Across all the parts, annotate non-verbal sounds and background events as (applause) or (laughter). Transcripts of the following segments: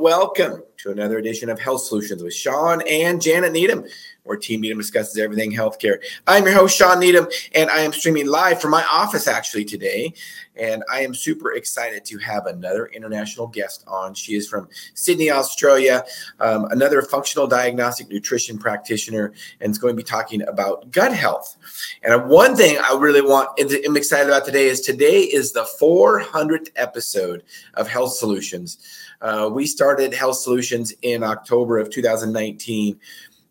Welcome to another edition of Health Solutions with Shawn and Janet Needham, where Team Needham discusses everything healthcare. I'm your host, Shawn Needham, and I am streaming live from my office actually today. And I am super excited to have another international guest on. She is from Sydney, Australia, um, another functional diagnostic nutrition practitioner, and is going to be talking about gut health. And one thing I really want, and I'm excited about today is today is the 400th episode of Health Solutions. Uh, we started Health Solutions in October of 2019,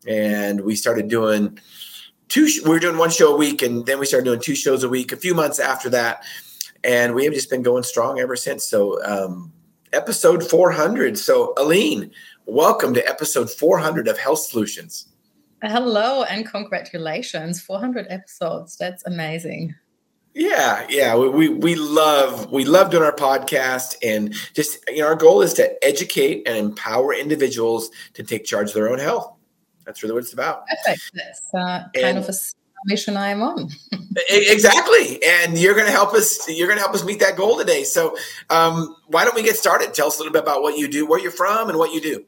and we started doing two. We were doing one show a week, and then we started doing two shows a week. A few months after that, and we have just been going strong ever since. So, um, episode 400. So, Aline, welcome to episode 400 of Health Solutions. Hello and congratulations. 400 episodes. That's amazing. Yeah, yeah, we, we, we love we love doing our podcast and just you know our goal is to educate and empower individuals to take charge of their own health. That's really what it's about. Perfect. That's uh, kind and, of a mission I am on. (laughs) exactly, and you're going to help us. You're going to help us meet that goal today. So, um, why don't we get started? Tell us a little bit about what you do, where you're from, and what you do.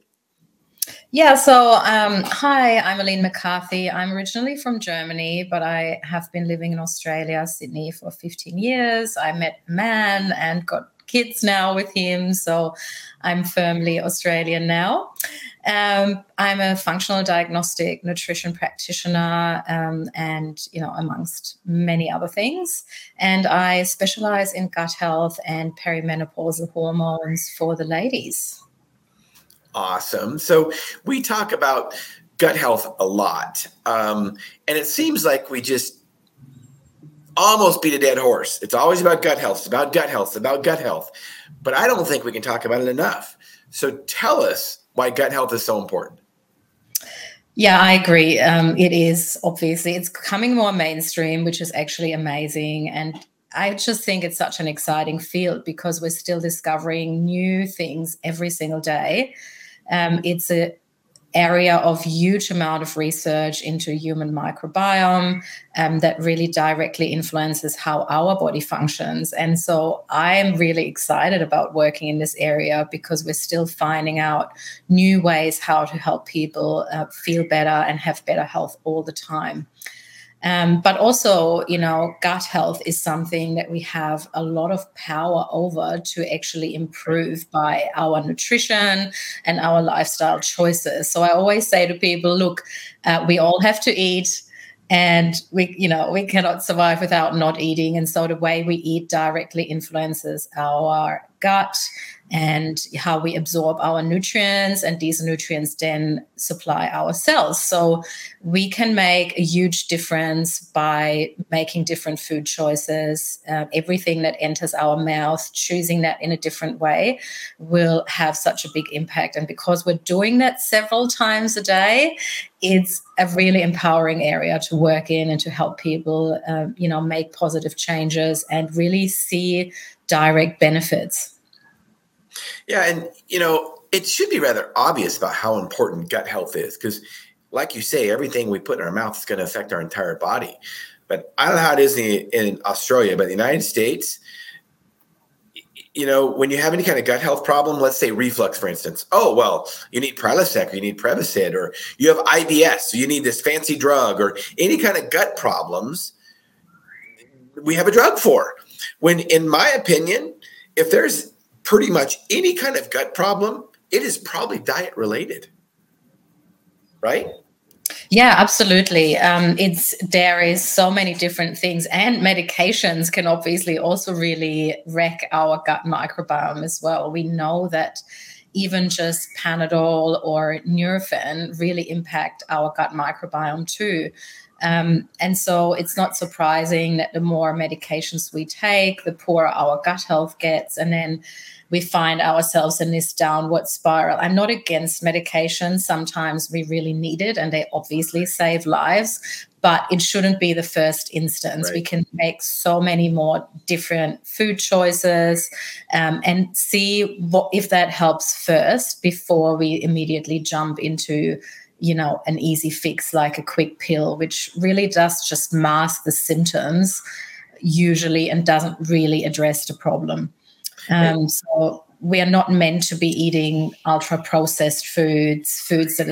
Yeah, so um, hi, I'm Aline McCarthy. I'm originally from Germany, but I have been living in Australia, Sydney, for 15 years. I met a man and got kids now with him, so I'm firmly Australian now. Um, I'm a functional diagnostic nutrition practitioner, um, and you know, amongst many other things. And I specialize in gut health and perimenopausal hormones for the ladies. Awesome. So we talk about gut health a lot, um, and it seems like we just almost beat a dead horse. It's always about gut health. It's about gut health. It's about gut health. But I don't think we can talk about it enough. So tell us why gut health is so important. Yeah, I agree. Um, it is obviously it's coming more mainstream, which is actually amazing. And I just think it's such an exciting field because we're still discovering new things every single day. Um, it's a area of huge amount of research into human microbiome um, that really directly influences how our body functions. And so I'm really excited about working in this area because we're still finding out new ways how to help people uh, feel better and have better health all the time. Um, but also, you know, gut health is something that we have a lot of power over to actually improve by our nutrition and our lifestyle choices. So I always say to people, look, uh, we all have to eat and we you know we cannot survive without not eating and so the way we eat directly influences our gut and how we absorb our nutrients and these nutrients then supply our cells. So we can make a huge difference by making different food choices. Uh, everything that enters our mouth choosing that in a different way will have such a big impact. And because we're doing that several times a day it's a really empowering area to work in and to help people um, you know make positive changes and really see direct benefits yeah, and you know, it should be rather obvious about how important gut health is because, like you say, everything we put in our mouth is going to affect our entire body. But I don't know how it is in, in Australia, but the United States, you know, when you have any kind of gut health problem, let's say reflux, for instance, oh, well, you need Prilosec or you need Prevacid or you have IBS, so you need this fancy drug or any kind of gut problems, we have a drug for. When, in my opinion, if there's pretty much any kind of gut problem, it is probably diet related. Right? Yeah, absolutely. Um, it's there is so many different things, and medications can obviously also really wreck our gut microbiome as well. We know that even just Panadol or Nurofen really impact our gut microbiome too. Um, and so it's not surprising that the more medications we take, the poorer our gut health gets. And then we find ourselves in this downward spiral. I'm not against medication. Sometimes we really need it and they obviously save lives, but it shouldn't be the first instance. Right. We can make so many more different food choices um, and see what if that helps first before we immediately jump into you know an easy fix like a quick pill which really does just mask the symptoms usually and doesn't really address the problem. Um, so we are not meant to be eating ultra processed foods, foods that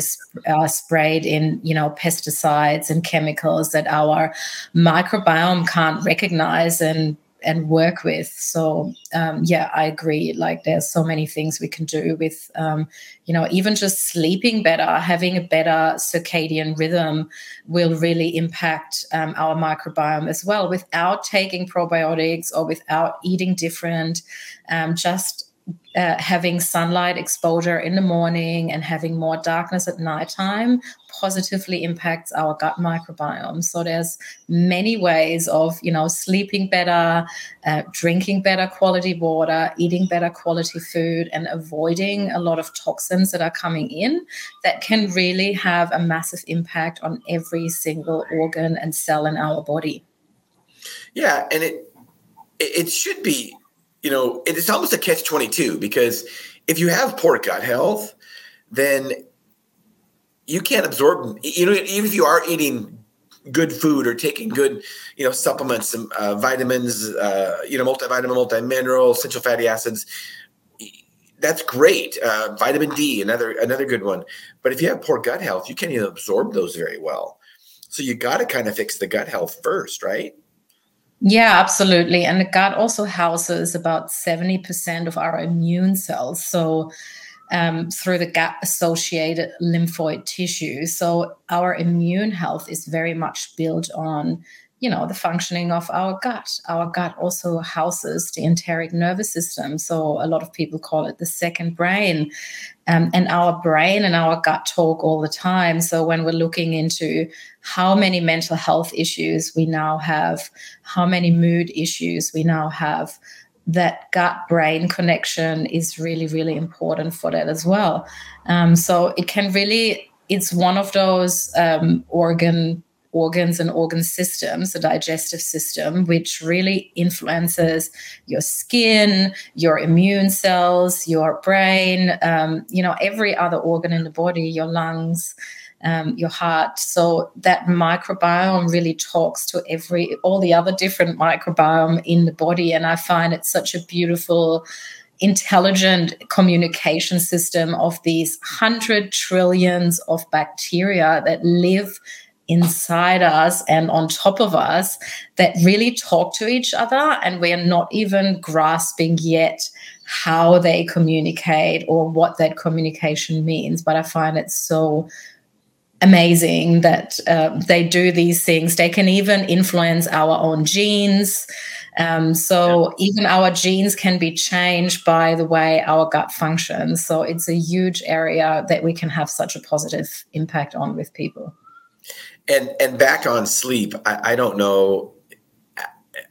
are, sprayed in, you know, pesticides and chemicals that our microbiome can't recognize and and work with. So um, yeah, I agree. Like there's so many things we can do with, um, you know, even just sleeping better, having a better circadian rhythm will really impact um, our microbiome as well. Without taking probiotics or without eating different, um, just uh, having sunlight exposure in the morning and having more darkness at nighttime positively impacts our gut microbiome. So there's many ways of you know sleeping better uh, drinking better quality water eating better quality food and avoiding a lot of toxins that are coming in that can really have a massive impact on every single organ and cell in our body. Yeah and it it should be you know, it's almost a catch 22 because if you have poor gut health, then you can't absorb, you know, even if you are eating good food or taking good, you know, supplements, uh, vitamins, uh, you know, multivitamin, multimineral, essential fatty acids, that's great. Uh, vitamin D, another another good one. But if you have poor gut health, you can't even absorb those very well. So you got to kind of fix the gut health first, right? Yeah, absolutely. And the gut also houses about 70% of our immune cells. So, um, through the gut associated lymphoid tissue. So, our immune health is very much built on you know the functioning of our gut. Our gut also houses the enteric nervous system. So a lot of people call it the second brain. Um, and our brain and our gut talk all the time. So when we're looking into how many mental health issues we now have how many mood issues we now have that gut brain connection is really really important for that as well um, so it can really it's one of those um, organ organs and organ systems, the digestive system, which really influences your skin, your immune cells, your brain, um, you know, every other organ in the body, your lungs. Um, your heart. So that microbiome really talks to every all the other different microbiome in the body, and I find it such a beautiful intelligent communication system of these hundred trillions of bacteria that live inside us and on top of us that really talk to each other. And we're not even grasping yet how they communicate or what that communication means. But i find it so amazing that uh, they do these things they can even influence our own genes um, so yeah. even our genes can be changed by the way our gut functions so it's a huge area that we can have such a positive impact on with people and and back on sleep, I, I don't know.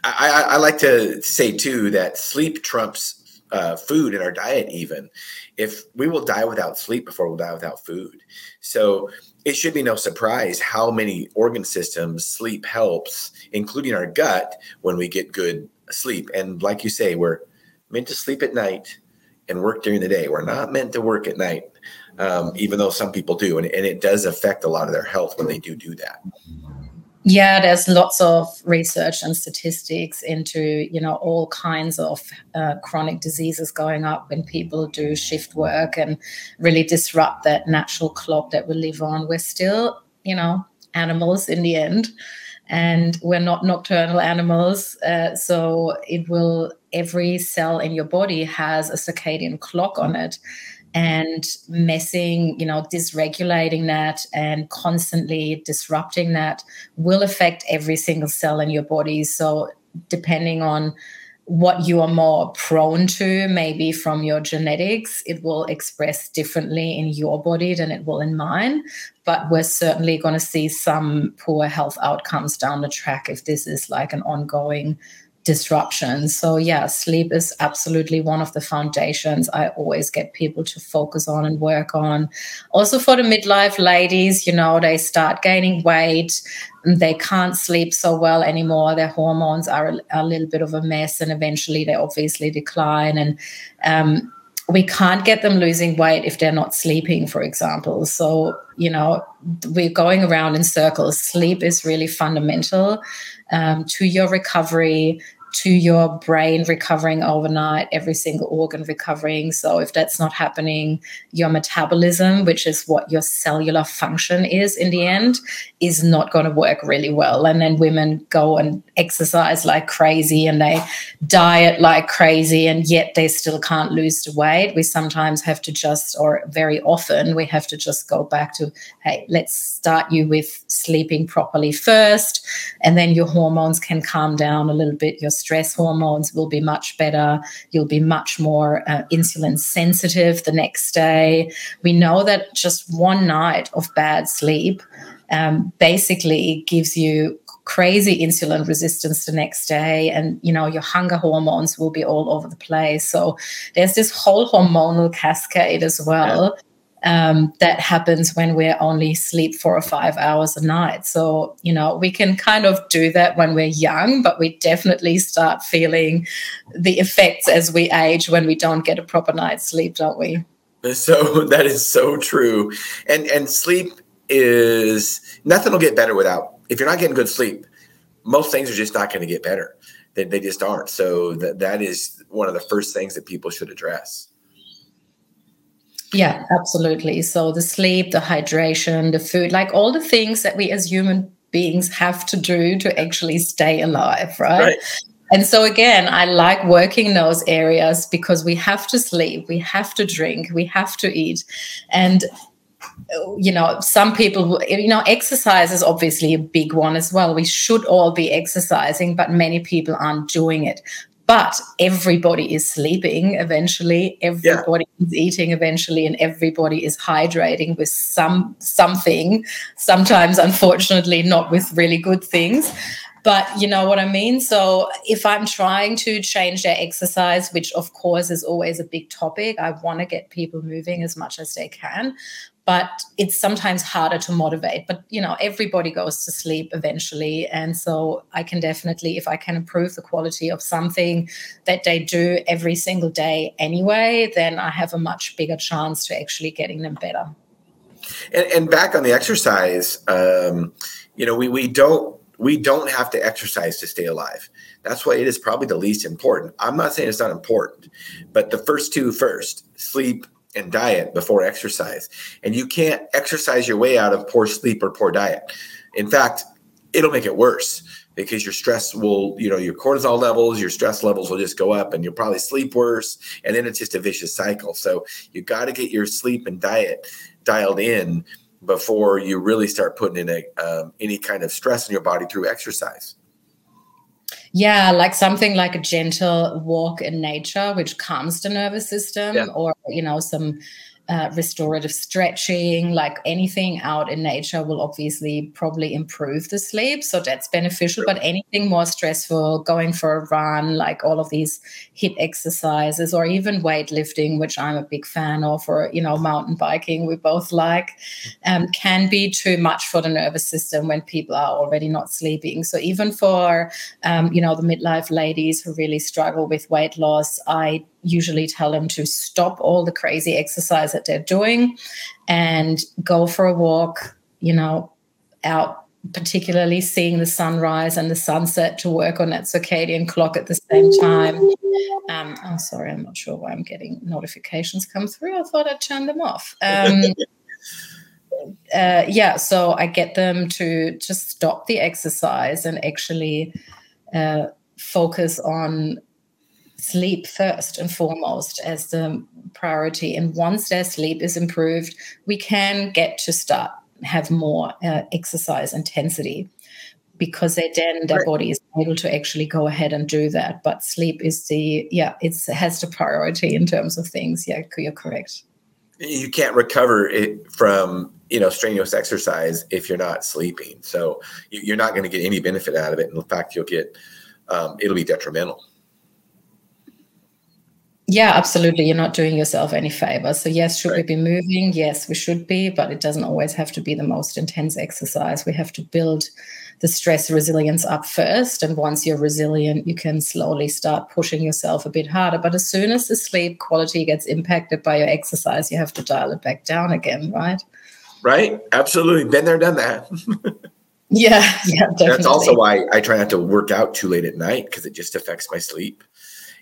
I, I, like to say too that sleep trumps uh, food in our diet. Even if we will die without sleep before we'll die without food, so it should be no surprise how many organ systems sleep helps, including our gut, when we get good sleep. And like you say, we're meant to sleep at night and work during the day. We're not meant to work at night um, even though some people do, and, and it does affect a lot of their health when they do do that. Yeah, there's lots of research and statistics into you know all kinds of uh, chronic diseases going up when people do shift work and really disrupt that natural clock that we live on. We're still you know animals in the end, and we're not nocturnal animals, uh, so it will every cell in your body has a circadian clock on it and messing, you know, dysregulating that and constantly disrupting that will affect every single cell in your body. So, depending on what you are more prone to, maybe from your genetics, it will express differently in your body than it will in mine. But we're certainly going to see some poor health outcomes down the track if this is like an ongoing disruption. So, yeah, sleep is absolutely one of the foundations I always get people to focus on and work on. Also, for the midlife ladies, you know, they start gaining weight, they can't sleep so well anymore. Their hormones are a, a little bit of a mess, and eventually they obviously decline. And um, we can't get them losing weight if they're not sleeping, for example. So, you know, we're going around in circles. Sleep is really fundamental um, to your recovery, to your brain recovering overnight, every single organ recovering. So, if that's not happening, your metabolism, which is what your cellular function is in the end, is not going to work really well. And then women go and exercise like crazy and they diet like crazy, and yet they still can't lose the weight. We sometimes have to just, or very often, we have to just go back to, hey, let's start you with sleeping properly first, and then your hormones can calm down a little bit. Your stress hormones will be much better. You'll be much more uh, insulin sensitive the next day. We know that just one night of bad sleep um, basically gives you crazy insulin resistance the next day and you know your hunger hormones will be all over the place so there's this whole hormonal cascade as well yeah um, that happens when we're only sleep four or five hours a night. So, you know, we can kind of do that when we're young, but we definitely start feeling the effects as we age when we don't get a proper night's sleep, don't we? So (laughs) that is so true. And and sleep is nothing will get better without if you're not getting good sleep, most things are just not going to get better. They, they just aren't. So that that is one of the first things that people should address. Yeah, absolutely. So the sleep, the hydration, the food, like all the things that we as human beings have to do to actually stay alive, right? right. And so again, I like working those areas because we have to sleep, we have to drink, we have to eat. And you know, some people, you know, exercise is obviously a big one as well. We should all be exercising, but many people aren't doing it but everybody is sleeping eventually everybody yeah. is eating eventually and everybody is hydrating with some something sometimes unfortunately not with really good things. But you know what i mean? So if i'm trying to change their exercise which of course is always a big topic i want to get people moving as much as they can but it's sometimes harder to motivate but you know everybody goes to sleep eventually. And so i can definitely if i can improve the quality of something that they do every single day anyway then i have a much bigger chance to actually getting them better. And, and back on the exercise um, you know we, we don't we don't have to exercise to stay alive. That's why it is probably the least important. I'm not saying it's not important but the first two first sleep and diet before exercise. And you can't exercise your way out of poor sleep or poor diet. In fact, it'll make it worse because your stress will, you know, your cortisol levels, your stress levels will just go up and you'll probably sleep worse. And then it's just a vicious cycle. So you got to get your sleep and diet dialed in before you really start putting in a, um, any kind of stress in your body through exercise. Yeah, like something like a gentle walk in nature, which calms the nervous system, yeah. or, you know, some uh, restorative stretching, like anything out in nature will obviously probably improve the sleep. So that's beneficial. But anything more stressful, going for a run, like all of these HIIT exercises, or even weightlifting, which I'm a big fan of, or, you know, mountain biking, we both like, um, can be too much for the nervous system when people are already not sleeping. So even for, um, you know, the midlife ladies who really struggle with weight loss, I usually tell them to stop all the crazy exercise that they're doing and go for a walk, you know, out particularly seeing the sunrise and the sunset to work on that circadian clock at the same time. Um, oh, sorry, I'm not sure why I'm getting notifications come through. I thought I'd turn them off. Um, (laughs) uh, yeah, so I get them to just stop the exercise and actually uh, focus on sleep first and foremost as the priority. And once their sleep is improved, we can get to start have more uh, exercise intensity because they then their body is able to actually go ahead and do that. But sleep is the yeah, it's has the priority in terms of things. Yeah, you're correct. You can't recover it from you know strenuous exercise if you're not sleeping. So you're not going to get any benefit out of it. In fact, you'll get um, it'll be detrimental. Yeah, absolutely. You're not doing yourself any favor. So, yes, should right. we be moving? Yes, we should be, but it doesn't always have to be the most intense exercise. We have to build the stress resilience up first. And once you're resilient, you can slowly start pushing yourself a bit harder. But as soon as the sleep quality gets impacted by your exercise, you have to dial it back down again, right? Right. Absolutely. Been there, done that. (laughs) Yeah, (laughs) yeah, definitely. That's also why I try not to work out too late at night because it just affects my sleep.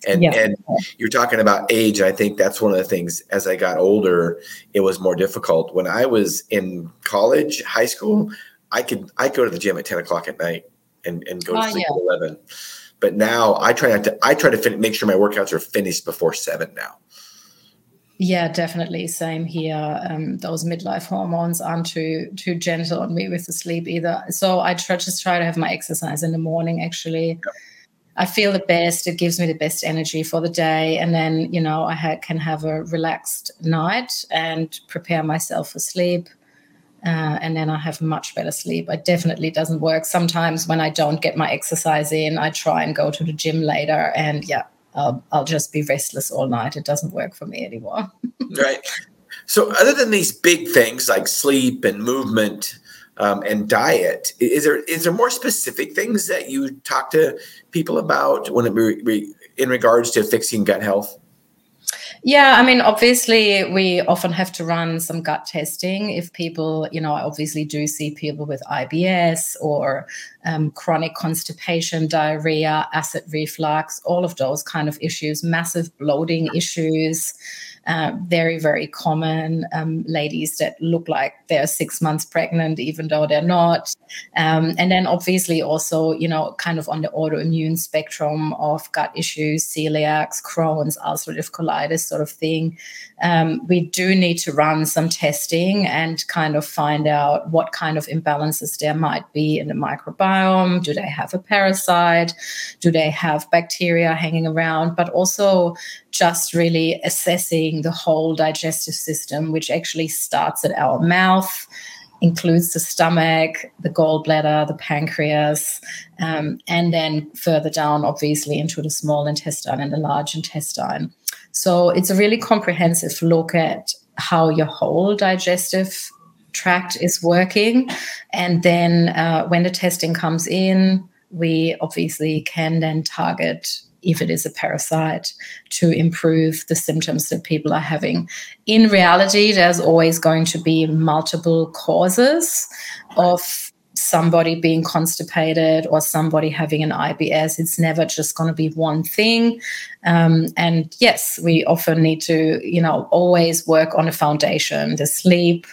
And yeah. and you're talking about age. I think that's one of the things. As I got older, it was more difficult. When I was in college, high school, I could I go to the gym at ten o'clock at night and and go to uh, sleep yeah. at eleven. But now I try not to. I try to fin- make sure my workouts are finished before seven now. Yeah, definitely. Same here. Um, those midlife hormones aren't too too gentle on me with the sleep either. So I try just try to have my exercise in the morning. Actually, I feel the best. It gives me the best energy for the day, and then you know I ha- can have a relaxed night and prepare myself for sleep. Uh, and then I have much better sleep. It definitely doesn't work. Sometimes when I don't get my exercise in, I try and go to the gym later, and yeah, I'll, I'll just be restless all night. It doesn't work for me anymore. (laughs) right. So, other than these big things like sleep and movement um, and diet, is there is there more specific things that you talk to people about when it re, in regards to fixing gut health? Yeah, I mean, obviously, we often have to run some gut testing if people, you know, I obviously do see people with IBS or um, chronic constipation, diarrhea, acid reflux, all of those kind of issues, massive bloating issues. Uh, very, very common. Um, ladies that look like they're six months pregnant, even though they're not. Um, and then obviously also, you know, kind of on the autoimmune spectrum of gut issues, celiacs, Crohn's, ulcerative colitis sort of thing. Um, we do need to run some testing and kind of find out what kind of imbalances there might be in the microbiome. Do they have a parasite? Do they have bacteria hanging around? But also just really assessing the whole digestive system, which actually starts at our mouth, includes the stomach, the gallbladder, the pancreas, um, and then further down, obviously, into the small intestine and the large intestine. So it's a really comprehensive look at how your whole digestive tract is working. And then uh, when the testing comes in, we obviously can then target if it is a parasite to improve the symptoms that people are having. In reality, there's always going to be multiple causes of somebody being constipated or somebody having an IBS. It's never just going to be one thing. Um, and yes, we often need to, you know, always work on a foundation, the sleep.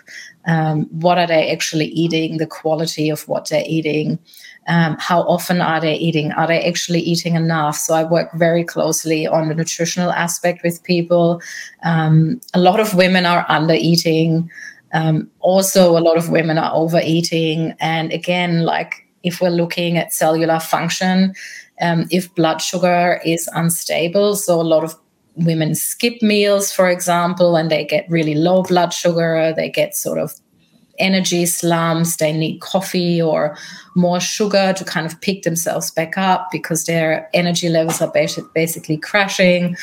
Um, what are they actually eating? The quality of what they're eating um, how often are they eating? Are they actually eating enough? So I work very closely on the nutritional aspect with people. Um, a lot of women are under eating. Um, also, a lot of women are overeating. And again, like if we're looking at cellular function, um, if blood sugar is unstable, so a lot of women skip meals, for example, and they get really low blood sugar, they get sort of energy slumps, they need coffee or more sugar to kind of pick themselves back up because their energy levels are basically crashing.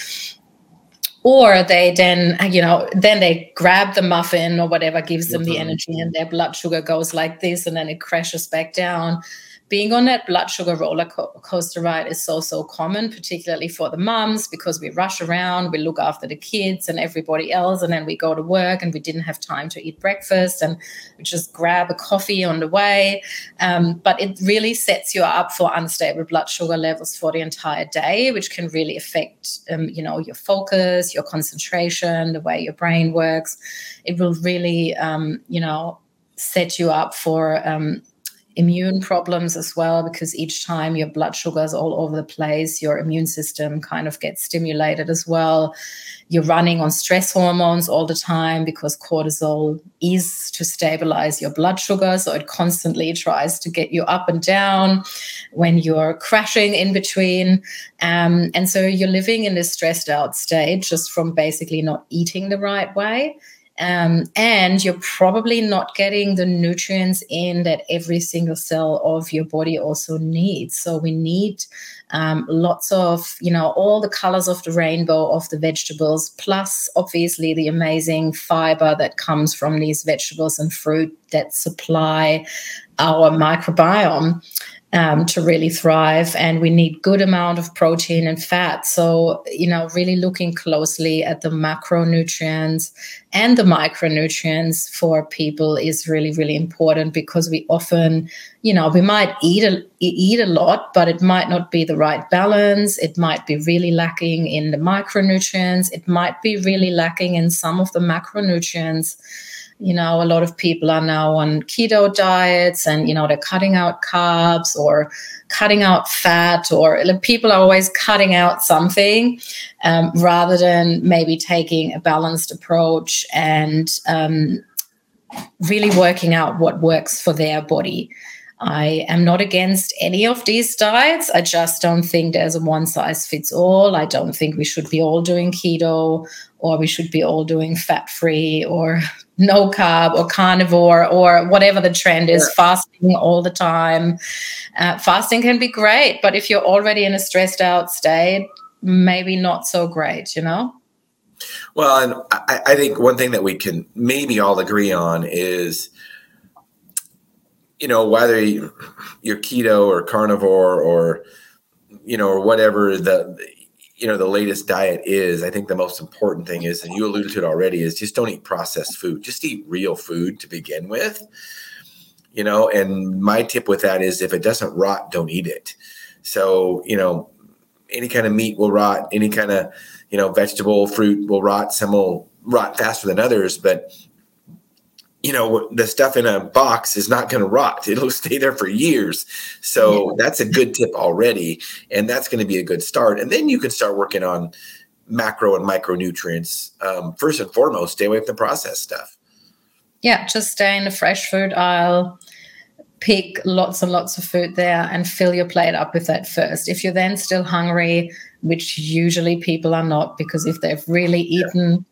Or they then, you know, then they grab the muffin or whatever gives them the mm-hmm. energy and their blood sugar goes like this and then it crashes back down being on that blood sugar roller co- coaster ride is so so common particularly for the moms because we rush around we look after the kids and everybody else and then we go to work and we didn't have time to eat breakfast and we just grab a coffee on the way. Um, but it really sets you up for unstable blood sugar levels for the entire day which can really affect um, you know your focus your concentration the way your brain works. It will really um, you know set you up for um, immune problems as well because each time your blood sugar is all over the place your immune system kind of gets stimulated as well. You're running on stress hormones all the time because cortisol is to stabilize your blood sugar so it constantly tries to get you up and down when you're crashing in between. Um, and so you're living in this stressed out state just from basically not eating the right way um, and you're probably not getting the nutrients in that every single cell of your body also needs. So we need um, lots of, you know, all the colors of the rainbow of the vegetables, plus obviously the amazing fiber that comes from these vegetables and fruit that supply our microbiome. Um, to really thrive and we need good amount of protein and fat. So you know really looking closely at the macronutrients and the micronutrients for people is really really important because we often you know we might eat a eat a lot but it might not be the right balance. It might be really lacking in the micronutrients. It might be really lacking in some of the macronutrients you know a lot of people are now on keto diets and you know they're cutting out carbs or cutting out fat or people are always cutting out something um, rather than maybe taking a balanced approach and um, really working out what works for their body I am not against any of these diets. I just don't think there's a one size fits all. I don't think we should be all doing keto or we should be all doing fat free or no carb or carnivore or whatever the trend is, yeah. fasting all the time. Uh, fasting can be great, but if you're already in a stressed out state, maybe not so great, you know? Well, and I, I think one thing that we can maybe all agree on is you know whether you're keto or carnivore or you know or whatever the you know the latest diet is i think the most important thing is and you alluded to it already is just don't eat processed food. Just eat real food to begin with you know and my tip with that is if it doesn't rot don't eat it. So you know any kind of meat will rot any kind of you know vegetable fruit will rot. Some will rot faster than others but you know the stuff in a box is not going to rot. (laughs) It'll stay there for years. So yeah. that's a good tip already and that's going to be a good start. And then you can start working on macro and micronutrients um, first and foremost stay away from the processed stuff. Yeah just stay in the fresh food aisle pick lots and lots of food there and fill your plate up with that first. If you're then still hungry which usually people are not because if they've really eaten yeah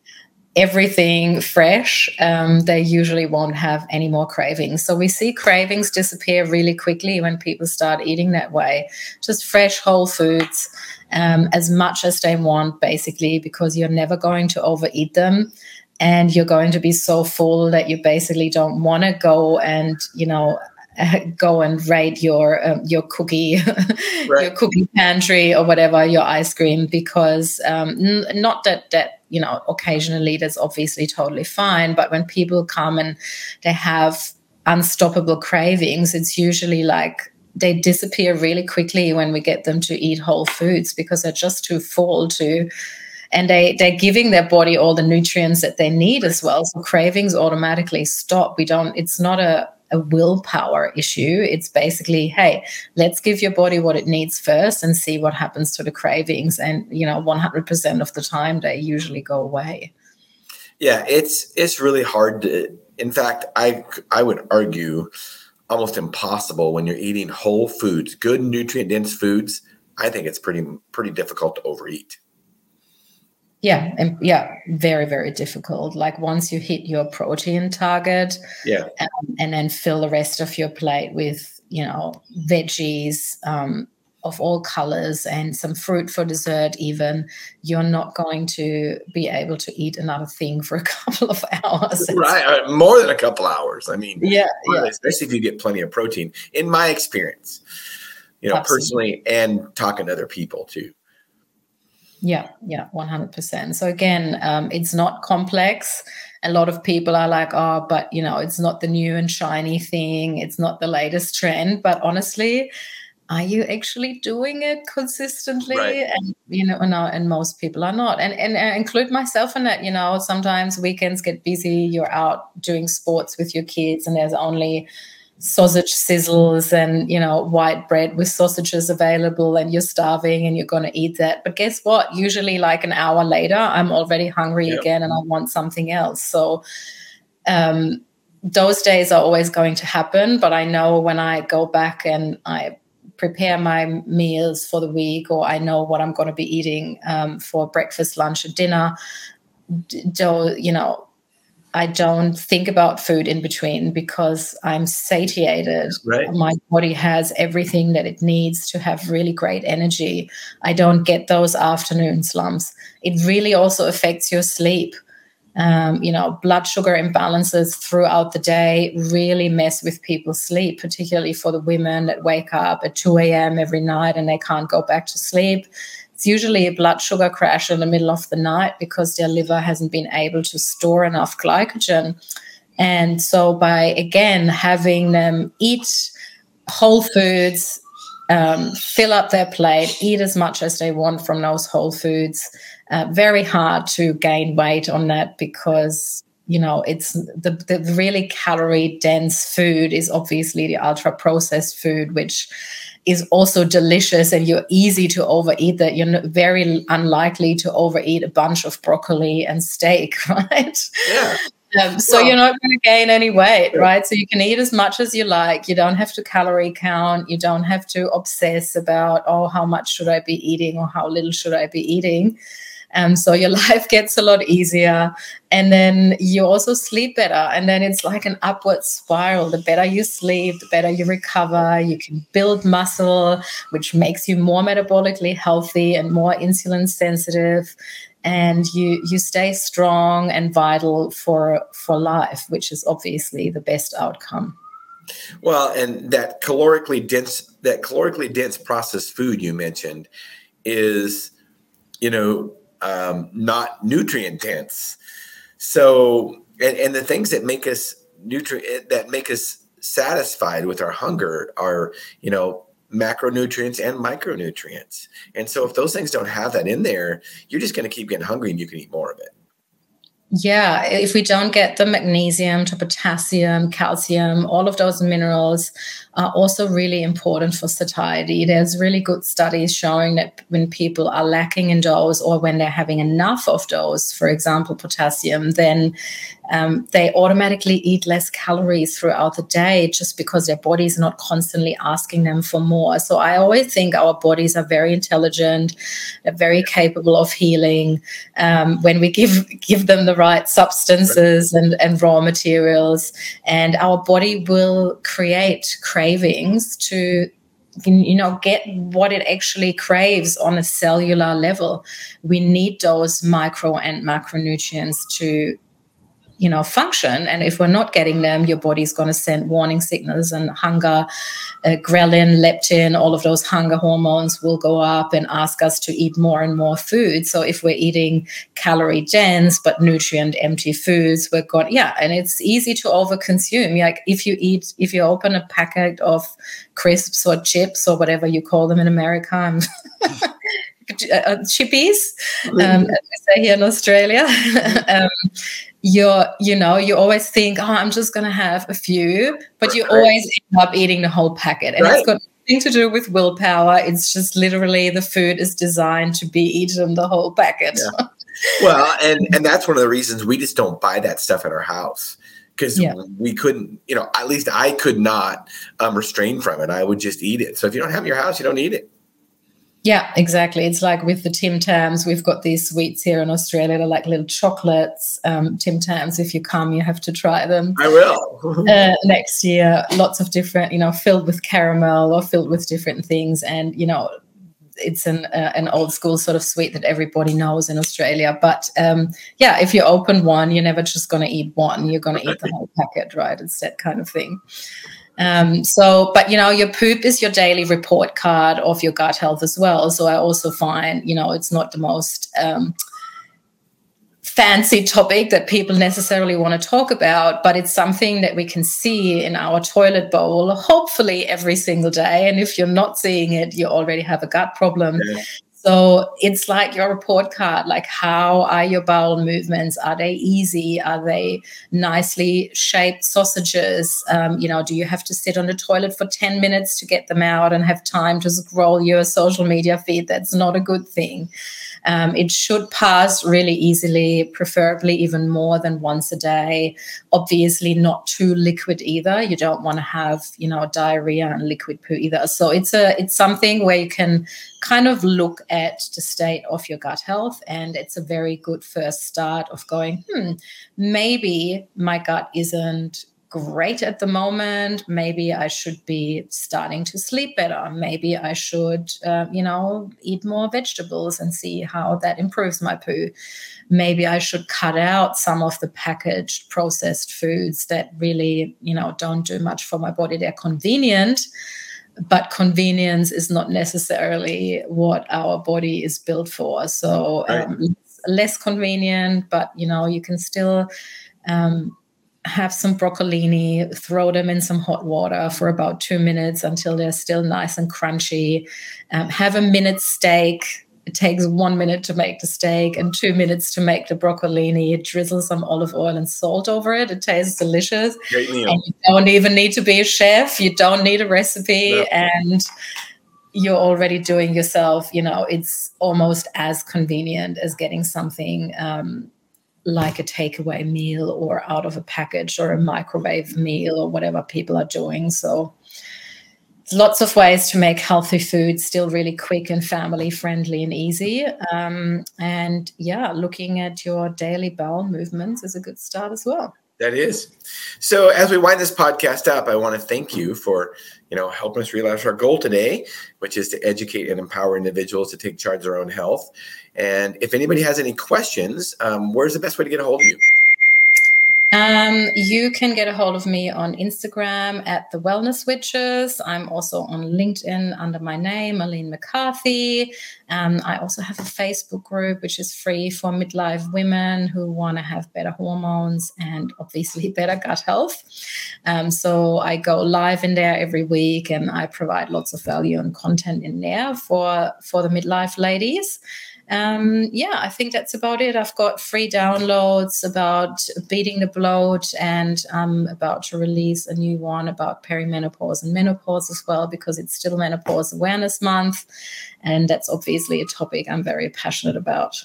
everything fresh, um, they usually won't have any more cravings. So we see cravings disappear really quickly when people start eating that way. Just fresh whole foods, um, as much as they want, basically, because you're never going to overeat them. And you're going to be so full that you basically don't want to go and, you know, (laughs) go and raid your um, your cookie (laughs) right. your cookie pantry or whatever your ice cream because um, n- not that that you know, occasionally that's obviously totally fine. But when people come and they have unstoppable cravings, it's usually like they disappear really quickly when we get them to eat whole foods because they're just too full to and they they're giving their body all the nutrients that they need as well so cravings automatically stop we don't it's not a a willpower issue. It's basically, hey, let's give your body what it needs first and see what happens to the cravings. And you know, 100% of the time, they usually go away. Yeah, it's it's really hard to. In fact, I I would argue almost impossible when you're eating whole foods, good nutrient dense foods. I think it's pretty pretty difficult to overeat yeah and yeah very very difficult. Like once you hit your protein target yeah. um, and then fill the rest of your plate with you know veggies um, of all colors and some fruit for dessert even you're not going to be able to eat another thing for a (laughs) couple of hours. Right uh, more than a couple hours. I mean yeah, yeah. especially if you get plenty of protein in my experience. You know Absolutely. personally and talking to other people too yeah, yeah, 100%. So again, um, it's not complex. A lot of people are like, oh, but you know, it's not the new and shiny thing, it's not the latest trend. But honestly, are you actually doing it consistently? Right. And you know, no, and most people are not. And and I include myself in it. You know, sometimes weekends get busy. You're out doing sports with your kids, and there's only sausage sizzles and you know white bread with sausages available and you're starving and you're going to eat that. But guess what? Usually like an hour later i'm already hungry yep. again and i want something else. So um, those days are always going to happen but i know when i go back and i prepare my meals for the week or i know what i'm going to be eating um, for breakfast lunch and dinner do you know I don't think about food in between because I'm satiated. Right. My body has everything that it needs to have really great energy. I don't get those afternoon slumps. It really also affects your sleep. Um, you know, blood sugar imbalances throughout the day really mess with people's sleep, particularly for the women that wake up at 2 a.m. every night and they can't go back to sleep. It's usually a blood sugar crash in the middle of the night because their liver hasn't been able to store enough glycogen. And so, by again having them eat whole foods, um, fill up their plate, eat as much as they want from those whole foods. Uh, very hard to gain weight on that because you know it's the, the really calorie dense food is obviously the ultra processed food which is also delicious and you're easy to overeat that you're very unlikely to overeat a bunch of broccoli and steak (laughs) right yeah um, so well, you're not going to gain any weight, right? So you can eat as much as you like. You don't have to calorie count. You don't have to obsess about, oh, how much should I be eating or how little should I be eating. Um, so your (laughs) life gets a lot easier. And then you also sleep better. And then it's like an upward spiral. The better you sleep, the better you recover. You can build muscle, which makes you more metabolically healthy and more insulin sensitive and you you stay strong and vital for for life which is obviously the best outcome well and that calorically dense that calorically dense processed food you mentioned is you know um, not nutrient dense so and, and the things that make us nutrient that make us satisfied with our hunger are you know macronutrients and micronutrients. And so if those things don't have that in there, you're just going to keep getting hungry and you can eat more of it. Yeah, if we don't get the magnesium to potassium, calcium, all of those minerals are also really important for satiety. There's really good studies showing that when people are lacking in those or when they're having enough of those, for example, potassium, then um, they automatically eat less calories throughout the day just because their body is not constantly asking them for more. So I always think our bodies are very intelligent, they're very capable of healing um, when we give (laughs) give them the right substances and, and raw materials, and our body will create cravings to you know get what it actually craves on a cellular level we need those micro and macronutrients to you know function. And if we're not getting them your body's going to send warning signals and hunger uh, ghrelin leptin all of those hunger hormones will go up and ask us to eat more and more food. So if we're eating calorie dense but nutrient empty foods we're going yeah. And it's easy to overconsume. Like if you eat if you open a packet of crisps or chips or whatever you call them in america (laughs) uh, chippies, um, as we say here in Australia. (laughs) um, you're you know you always think oh i'm just going to have a few but you always end up eating the whole packet and right. it's got nothing to do with willpower it's just literally the food is designed to be eaten the whole packet yeah. (laughs) well and and that's one of the reasons we just don't buy that stuff at our house because yeah. we couldn't you know at least i could not um, restrain from it i would just eat it so if you don't have your house you don't eat it yeah, exactly. It's like with the Tim Tams, we've got these sweets here in Australia. They're like little chocolates. Um, Tim Tams, if you come, you have to try them. I will. (laughs) uh, next year, lots of different, you know, filled with caramel or filled with different things. And, you know, it's an uh, an old school sort of sweet that everybody knows in Australia. But um, yeah, if you open one, you're never just going to eat one. You're going to eat the whole packet, right? It's that kind of thing. Um, so, but you know, your poop is your daily report card of your gut health as well. So I also find, you know, it's not the most um, fancy topic that people necessarily want to talk about, but it's something that we can see in our toilet bowl, hopefully every single day. And if you're not seeing it, you already have a gut problem. Yeah. So it's like your report card. Like, how are your bowel movements? Are they easy? Are they nicely shaped sausages? Um, you know, do you have to sit on the toilet for 10 minutes to get them out and have time to scroll your social media feed? That's not a good thing. Um, it should pass really easily, preferably even more than once a day. Obviously, not too liquid either. You don't want to have, you know, diarrhea and liquid poo either. So it's a it's something where you can kind of look at the state of your gut health, and it's a very good first start of going, hmm, maybe my gut isn't great at the moment. Maybe I should be starting to sleep better. Maybe I should, uh, you know, eat more vegetables and see how that improves my poo. Maybe I should cut out some of the packaged processed foods that really, you know, don't do much for my body. They're convenient, but convenience is not necessarily what our body is built for. So, um, less convenient, but you know, you can still um, have some broccolini, throw them in some hot water for about two minutes until they're still nice and crunchy. Um, have a minute steak. It takes one minute to make the steak and two minutes to make the broccolini. Drizzle some olive oil and salt over it. It tastes delicious. Great meal. And you don't even need to be a chef. You don't need a recipe. No. And you're already doing yourself, you know, it's almost as convenient as getting something um, like a takeaway meal or out of a package or a microwave meal or whatever people are doing. So lots of ways to make healthy food still really quick and family friendly and easy. Um, and yeah, looking at your daily bowel movements is a good start as well. That is. So as we wind this podcast up, I want to thank you for, you know, helping us realize our goal today, which is to educate and empower individuals to take charge of their own health. And if anybody has any questions, um, where's the best way to get a hold of you? Um, you can get a hold of me on Instagram at the Wellness Witches. I'm also on LinkedIn under my name, Aline McCarthy. Um, I also have a Facebook group which is free for midlife women who want to have better hormones and obviously (laughs) better gut health. Um, so I go live in there every week and I provide lots of value and content in there for for the midlife ladies um, yeah, I think that's about it. I've got free downloads about beating the bloat, and I'm about to release a new one about perimenopause and menopause as well, because it's still Menopause Awareness Month. And that's obviously a topic I'm very passionate about.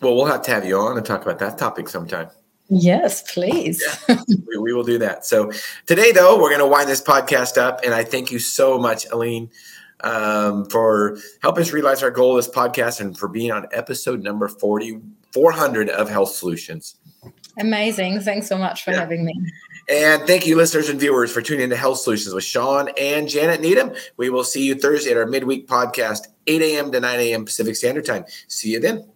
Well, we'll have to have you on and talk about that topic sometime. Yes, please. Yeah, we, we will do that. So today, though, we're going to wind this podcast up. And I thank you so much, Aline um, for helping us realize our goal of this podcast and for being on episode number 40, 400 of Health Solutions. Amazing. Thanks so much for yeah. having me. And thank you, listeners and viewers, for tuning in to Health Solutions with Shawn and Janet Needham. We will see you Thursday at our midweek podcast, 8 a.m. to 9 a.m. Pacific Standard Time. See you then.